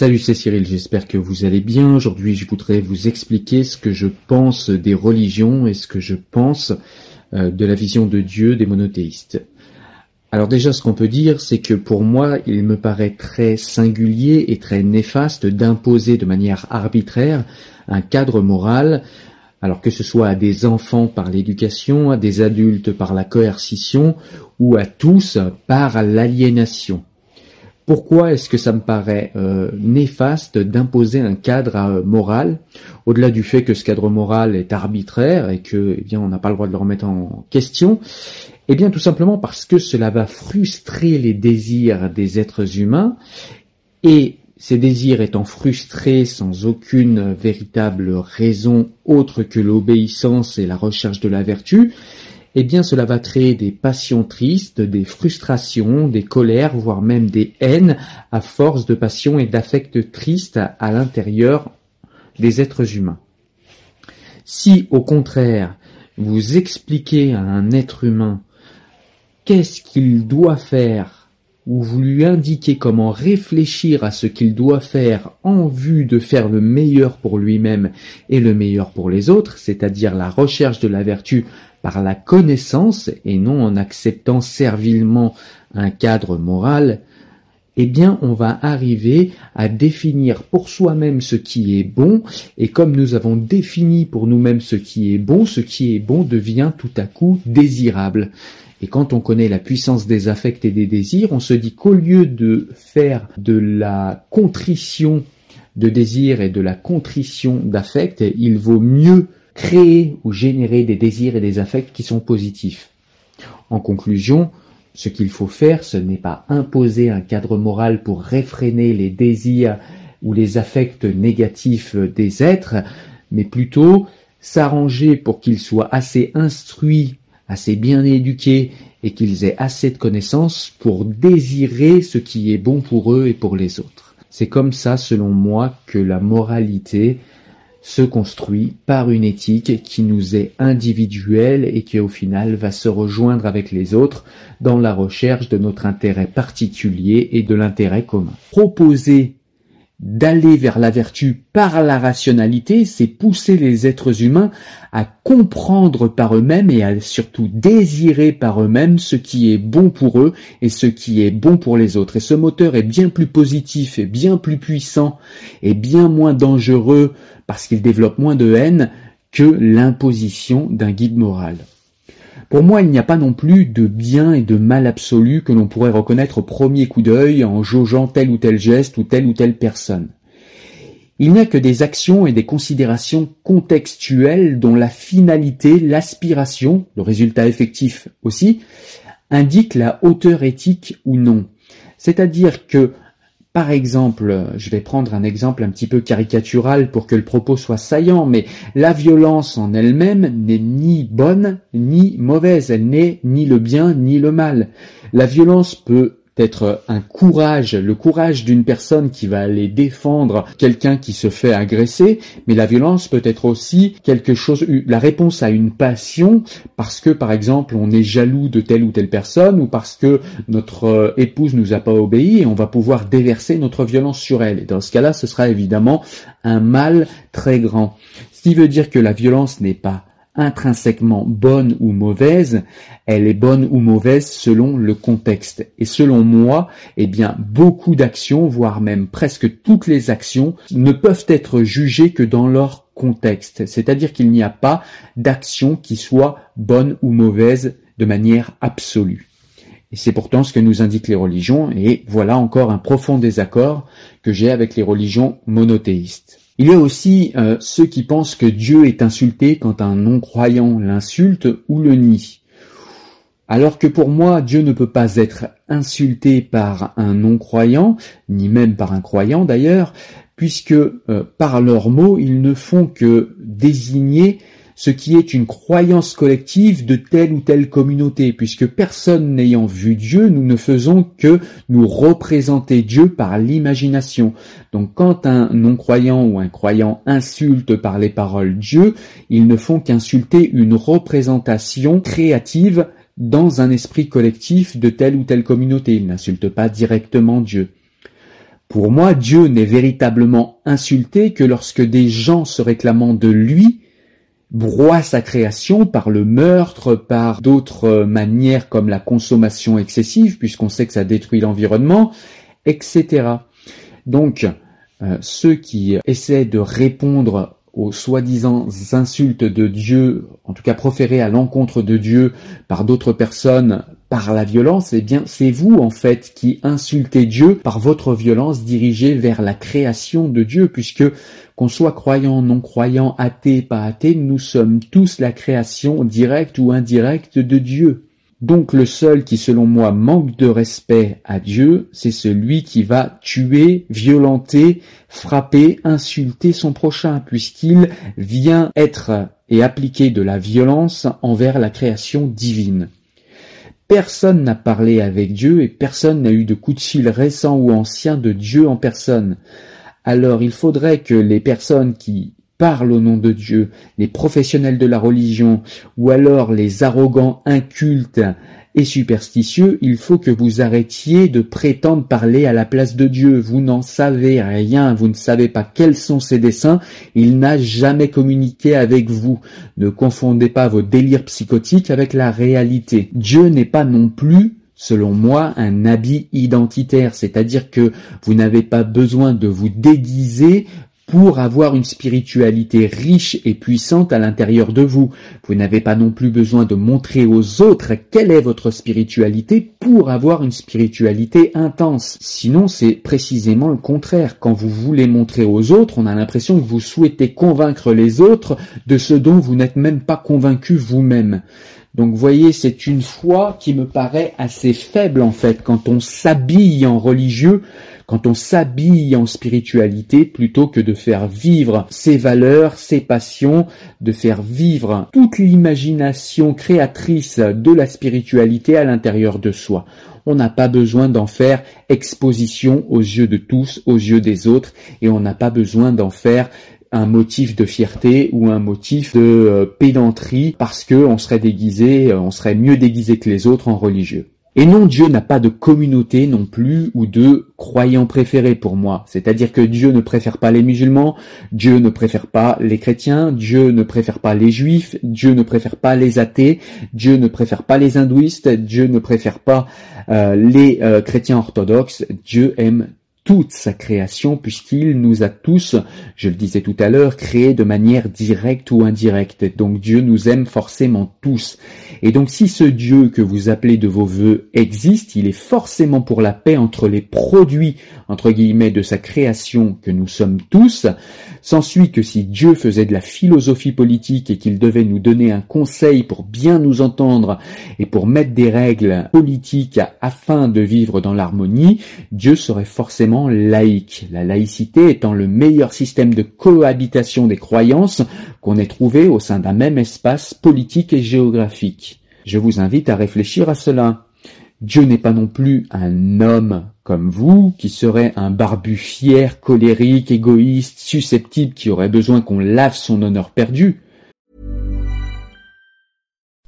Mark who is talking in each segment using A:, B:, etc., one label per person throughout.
A: Salut, c'est Cyril, j'espère que vous allez bien. Aujourd'hui, je voudrais vous expliquer ce que je pense des religions et ce que je pense euh, de la vision de Dieu des monothéistes. Alors déjà, ce qu'on peut dire, c'est que pour moi, il me paraît très singulier et très néfaste d'imposer de manière arbitraire un cadre moral, alors que ce soit à des enfants par l'éducation, à des adultes par la coercition, ou à tous par l'aliénation. Pourquoi est-ce que ça me paraît euh, néfaste d'imposer un cadre euh, moral, au-delà du fait que ce cadre moral est arbitraire et que, eh bien, on n'a pas le droit de le remettre en question? Eh bien, tout simplement parce que cela va frustrer les désirs des êtres humains et ces désirs étant frustrés sans aucune véritable raison autre que l'obéissance et la recherche de la vertu, eh bien cela va créer des passions tristes, des frustrations, des colères, voire même des haines à force de passions et d'affects tristes à l'intérieur des êtres humains. Si au contraire vous expliquez à un être humain qu'est-ce qu'il doit faire ou vous lui indiquez comment réfléchir à ce qu'il doit faire en vue de faire le meilleur pour lui-même et le meilleur pour les autres, c'est-à-dire la recherche de la vertu par la connaissance et non en acceptant servilement un cadre moral, eh bien on va arriver à définir pour soi-même ce qui est bon, et comme nous avons défini pour nous-mêmes ce qui est bon, ce qui est bon devient tout à coup désirable. Et quand on connaît la puissance des affects et des désirs, on se dit qu'au lieu de faire de la contrition de désir et de la contrition d'affect, il vaut mieux créer ou générer des désirs et des affects qui sont positifs. En conclusion, ce qu'il faut faire, ce n'est pas imposer un cadre moral pour réfréner les désirs ou les affects négatifs des êtres, mais plutôt s'arranger pour qu'ils soient assez instruits, assez bien éduqués et qu'ils aient assez de connaissances pour désirer ce qui est bon pour eux et pour les autres. C'est comme ça, selon moi, que la moralité se construit par une éthique qui nous est individuelle et qui au final va se rejoindre avec les autres dans la recherche de notre intérêt particulier et de l'intérêt commun. Proposer d'aller vers la vertu par la rationalité, c'est pousser les êtres humains à comprendre par eux-mêmes et à surtout désirer par eux-mêmes ce qui est bon pour eux et ce qui est bon pour les autres. Et ce moteur est bien plus positif et bien plus puissant et bien moins dangereux parce qu'il développe moins de haine que l'imposition d'un guide moral. Pour moi, il n'y a pas non plus de bien et de mal absolu que l'on pourrait reconnaître au premier coup d'œil en jaugeant tel ou tel geste ou telle ou telle personne. Il n'y a que des actions et des considérations contextuelles dont la finalité, l'aspiration, le résultat effectif aussi, indique la hauteur éthique ou non. C'est-à-dire que par exemple, je vais prendre un exemple un petit peu caricatural pour que le propos soit saillant, mais la violence en elle-même n'est ni bonne ni mauvaise, elle n'est ni le bien ni le mal. La violence peut être un courage, le courage d'une personne qui va aller défendre quelqu'un qui se fait agresser, mais la violence peut être aussi quelque chose, la réponse à une passion parce que par exemple on est jaloux de telle ou telle personne ou parce que notre euh, épouse nous a pas obéi et on va pouvoir déverser notre violence sur elle. Et dans ce cas-là, ce sera évidemment un mal très grand. Ce qui veut dire que la violence n'est pas intrinsèquement bonne ou mauvaise, elle est bonne ou mauvaise selon le contexte. Et selon moi, eh bien, beaucoup d'actions, voire même presque toutes les actions, ne peuvent être jugées que dans leur contexte. C'est-à-dire qu'il n'y a pas d'action qui soit bonne ou mauvaise de manière absolue. Et c'est pourtant ce que nous indiquent les religions, et voilà encore un profond désaccord que j'ai avec les religions monothéistes. Il y a aussi euh, ceux qui pensent que Dieu est insulté quand un non-croyant l'insulte ou le nie. Alors que pour moi, Dieu ne peut pas être insulté par un non-croyant, ni même par un croyant d'ailleurs, puisque euh, par leurs mots, ils ne font que désigner ce qui est une croyance collective de telle ou telle communauté, puisque personne n'ayant vu Dieu, nous ne faisons que nous représenter Dieu par l'imagination. Donc quand un non-croyant ou un croyant insulte par les paroles Dieu, ils ne font qu'insulter une représentation créative dans un esprit collectif de telle ou telle communauté. Ils n'insultent pas directement Dieu. Pour moi, Dieu n'est véritablement insulté que lorsque des gens se réclamant de lui broie sa création par le meurtre, par d'autres manières comme la consommation excessive, puisqu'on sait que ça détruit l'environnement, etc. Donc, euh, ceux qui essaient de répondre aux soi-disant insultes de Dieu, en tout cas proférées à l'encontre de Dieu par d'autres personnes par la violence, eh bien c'est vous en fait qui insultez Dieu par votre violence dirigée vers la création de Dieu, puisque qu'on soit croyant, non croyant, athée, pas athée, nous sommes tous la création directe ou indirecte de Dieu. Donc le seul qui selon moi manque de respect à Dieu, c'est celui qui va tuer, violenter, frapper, insulter son prochain, puisqu'il vient être et appliquer de la violence envers la création divine. Personne n'a parlé avec Dieu et personne n'a eu de coup de fil récent ou ancien de Dieu en personne. Alors il faudrait que les personnes qui parlent au nom de Dieu, les professionnels de la religion, ou alors les arrogants incultes et superstitieux, il faut que vous arrêtiez de prétendre parler à la place de Dieu. Vous n'en savez rien, vous ne savez pas quels sont ses desseins, il n'a jamais communiqué avec vous. Ne confondez pas vos délires psychotiques avec la réalité. Dieu n'est pas non plus selon moi, un habit identitaire, c'est-à-dire que vous n'avez pas besoin de vous déguiser pour avoir une spiritualité riche et puissante à l'intérieur de vous. Vous n'avez pas non plus besoin de montrer aux autres quelle est votre spiritualité pour avoir une spiritualité intense. Sinon, c'est précisément le contraire. Quand vous voulez montrer aux autres, on a l'impression que vous souhaitez convaincre les autres de ce dont vous n'êtes même pas convaincu vous-même. Donc voyez, c'est une foi qui me paraît assez faible en fait quand on s'habille en religieux quand on s'habille en spiritualité plutôt que de faire vivre ses valeurs, ses passions, de faire vivre toute l'imagination créatrice de la spiritualité à l'intérieur de soi. On n'a pas besoin d'en faire exposition aux yeux de tous, aux yeux des autres, et on n'a pas besoin d'en faire un motif de fierté ou un motif de euh, pédanterie parce que on serait déguisé, euh, on serait mieux déguisé que les autres en religieux. Et non, Dieu n'a pas de communauté non plus ou de croyants préférés pour moi. C'est-à-dire que Dieu ne préfère pas les musulmans, Dieu ne préfère pas les chrétiens, Dieu ne préfère pas les juifs, Dieu ne préfère pas les athées, Dieu ne préfère pas les hindouistes, Dieu ne préfère pas euh, les chrétiens orthodoxes. Dieu aime toute sa création puisqu'il nous a tous, je le disais tout à l'heure, créés de manière directe ou indirecte. Donc Dieu nous aime forcément tous. Et donc si ce Dieu que vous appelez de vos voeux existe, il est forcément pour la paix entre les produits, entre guillemets, de sa création que nous sommes tous. S'ensuit que si Dieu faisait de la philosophie politique et qu'il devait nous donner un conseil pour bien nous entendre et pour mettre des règles politiques afin de vivre dans l'harmonie, Dieu serait forcément laïque, la laïcité étant le meilleur système de cohabitation des croyances qu'on ait trouvé au sein d'un même espace politique et géographique. Je vous invite à réfléchir à cela. Dieu n'est pas non plus un homme comme vous, qui serait un barbu fier, colérique, égoïste, susceptible, qui aurait besoin qu'on lave son honneur perdu.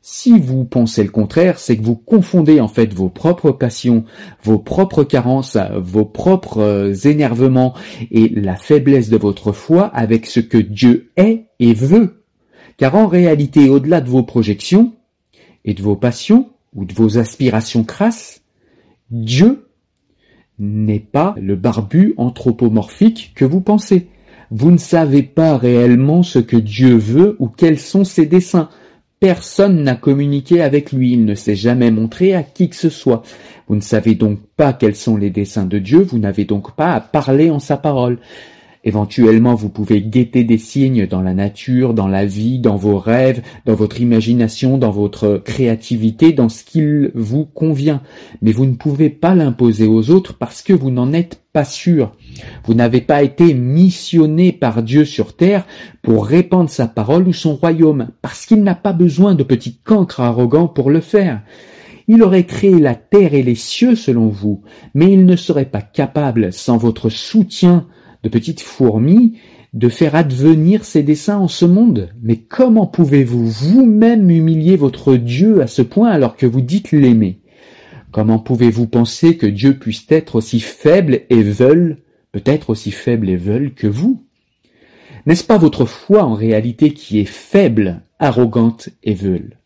A: Si vous pensez le contraire, c'est que vous confondez en fait vos propres passions, vos propres carences, vos propres euh, énervements et la faiblesse de votre foi avec ce que Dieu est et veut. Car en réalité, au-delà de vos projections et de vos passions ou de vos aspirations crasses, Dieu n'est pas le barbu anthropomorphique que vous pensez. Vous ne savez pas réellement ce que Dieu veut ou quels sont ses desseins. Personne n'a communiqué avec lui, il ne s'est jamais montré à qui que ce soit. Vous ne savez donc pas quels sont les desseins de Dieu, vous n'avez donc pas à parler en sa parole. Éventuellement, vous pouvez guetter des signes dans la nature, dans la vie, dans vos rêves, dans votre imagination, dans votre créativité, dans ce qu'il vous convient. Mais vous ne pouvez pas l'imposer aux autres parce que vous n'en êtes pas sûr. Vous n'avez pas été missionné par Dieu sur terre pour répandre sa parole ou son royaume, parce qu'il n'a pas besoin de petits cancres arrogants pour le faire. Il aurait créé la terre et les cieux selon vous, mais il ne serait pas capable, sans votre soutien de petites fourmis, de faire advenir ses desseins en ce monde. Mais comment pouvez-vous vous-même humilier votre Dieu à ce point alors que vous dites l'aimer? Comment pouvez-vous penser que Dieu puisse être aussi faible et veule, peut-être aussi faible et veule que vous? N'est-ce pas votre foi en réalité qui est faible, arrogante et veule?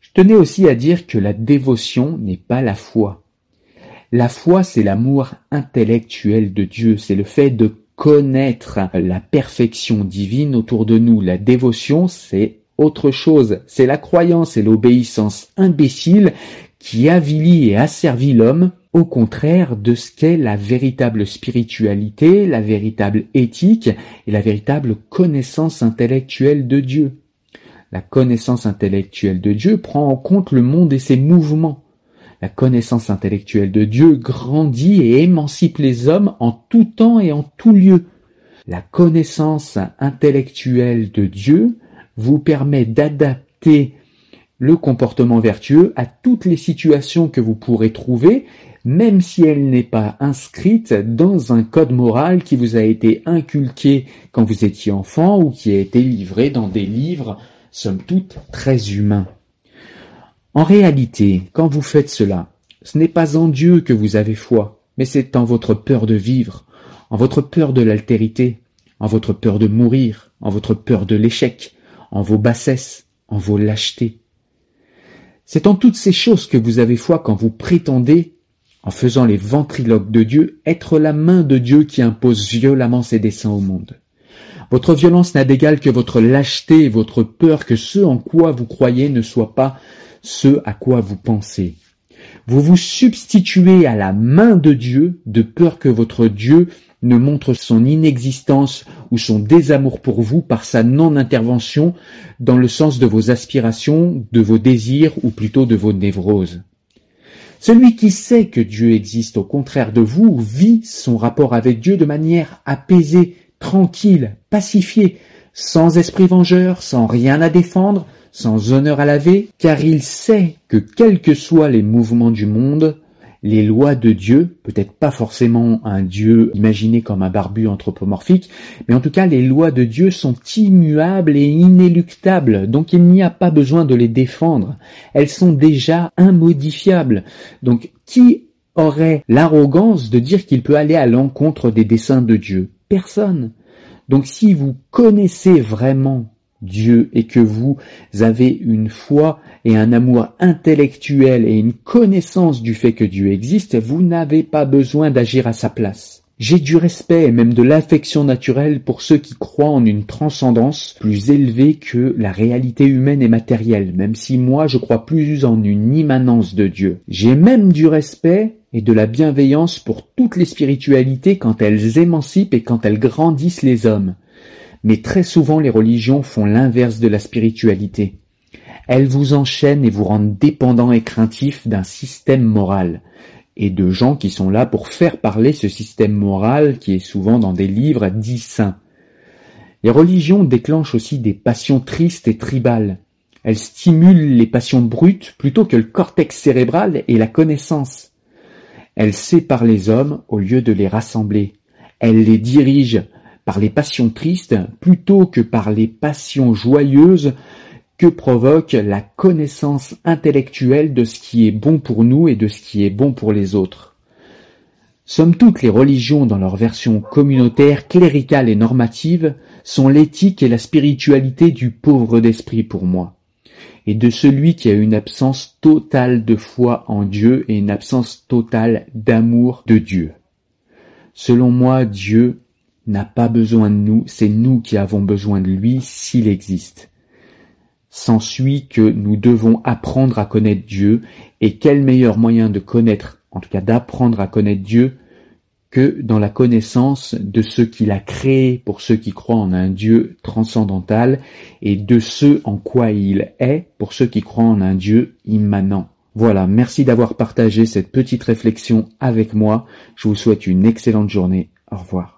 A: Je tenais aussi à dire que la dévotion n'est pas la foi. La foi, c'est l'amour intellectuel de Dieu, c'est le fait de connaître la perfection divine autour de nous. La dévotion, c'est autre chose, c'est la croyance et l'obéissance imbécile qui avilit et asservit l'homme au contraire de ce qu'est la véritable spiritualité, la véritable éthique et la véritable connaissance intellectuelle de Dieu. La connaissance intellectuelle de Dieu prend en compte le monde et ses mouvements. La connaissance intellectuelle de Dieu grandit et émancipe les hommes en tout temps et en tout lieu. La connaissance intellectuelle de Dieu vous permet d'adapter le comportement vertueux à toutes les situations que vous pourrez trouver, même si elle n'est pas inscrite dans un code moral qui vous a été inculqué quand vous étiez enfant ou qui a été livré dans des livres, somme toute, très humains. En réalité, quand vous faites cela, ce n'est pas en Dieu que vous avez foi, mais c'est en votre peur de vivre, en votre peur de l'altérité, en votre peur de mourir, en votre peur de l'échec, en vos bassesses, en vos lâchetés. C'est en toutes ces choses que vous avez foi quand vous prétendez, en faisant les ventriloques de Dieu, être la main de Dieu qui impose violemment ses desseins au monde. Votre violence n'a d'égal que votre lâcheté et votre peur que ce en quoi vous croyez ne soit pas ce à quoi vous pensez. Vous vous substituez à la main de Dieu de peur que votre Dieu ne montre son inexistence ou son désamour pour vous par sa non-intervention dans le sens de vos aspirations, de vos désirs ou plutôt de vos névroses. Celui qui sait que Dieu existe au contraire de vous vit son rapport avec Dieu de manière apaisée, tranquille, pacifiée, sans esprit vengeur, sans rien à défendre, sans honneur à laver, car il sait que quels que soient les mouvements du monde, les lois de Dieu, peut-être pas forcément un Dieu imaginé comme un barbu anthropomorphique, mais en tout cas les lois de Dieu sont immuables et inéluctables, donc il n'y a pas besoin de les défendre. Elles sont déjà immodifiables. Donc qui aurait l'arrogance de dire qu'il peut aller à l'encontre des desseins de Dieu? Personne. Donc si vous connaissez vraiment Dieu et que vous avez une foi et un amour intellectuel et une connaissance du fait que Dieu existe, vous n'avez pas besoin d'agir à sa place. J'ai du respect et même de l'affection naturelle pour ceux qui croient en une transcendance plus élevée que la réalité humaine et matérielle, même si moi je crois plus en une immanence de Dieu. J'ai même du respect et de la bienveillance pour toutes les spiritualités quand elles émancipent et quand elles grandissent les hommes. Mais très souvent les religions font l'inverse de la spiritualité. Elles vous enchaînent et vous rendent dépendants et craintifs d'un système moral, et de gens qui sont là pour faire parler ce système moral qui est souvent dans des livres dits saints. Les religions déclenchent aussi des passions tristes et tribales. Elles stimulent les passions brutes plutôt que le cortex cérébral et la connaissance. Elles séparent les hommes au lieu de les rassembler. Elles les dirigent par les passions tristes plutôt que par les passions joyeuses que provoque la connaissance intellectuelle de ce qui est bon pour nous et de ce qui est bon pour les autres. Somme toute, les religions, dans leur version communautaire, cléricale et normative, sont l'éthique et la spiritualité du pauvre d'esprit pour moi, et de celui qui a une absence totale de foi en Dieu et une absence totale d'amour de Dieu. Selon moi, Dieu n'a pas besoin de nous, c'est nous qui avons besoin de lui s'il existe. S'ensuit que nous devons apprendre à connaître Dieu, et quel meilleur moyen de connaître, en tout cas d'apprendre à connaître Dieu, que dans la connaissance de ce qu'il a créé pour ceux qui croient en un Dieu transcendantal, et de ce en quoi il est pour ceux qui croient en un Dieu immanent. Voilà, merci d'avoir partagé cette petite réflexion avec moi. Je vous souhaite une excellente journée. Au revoir.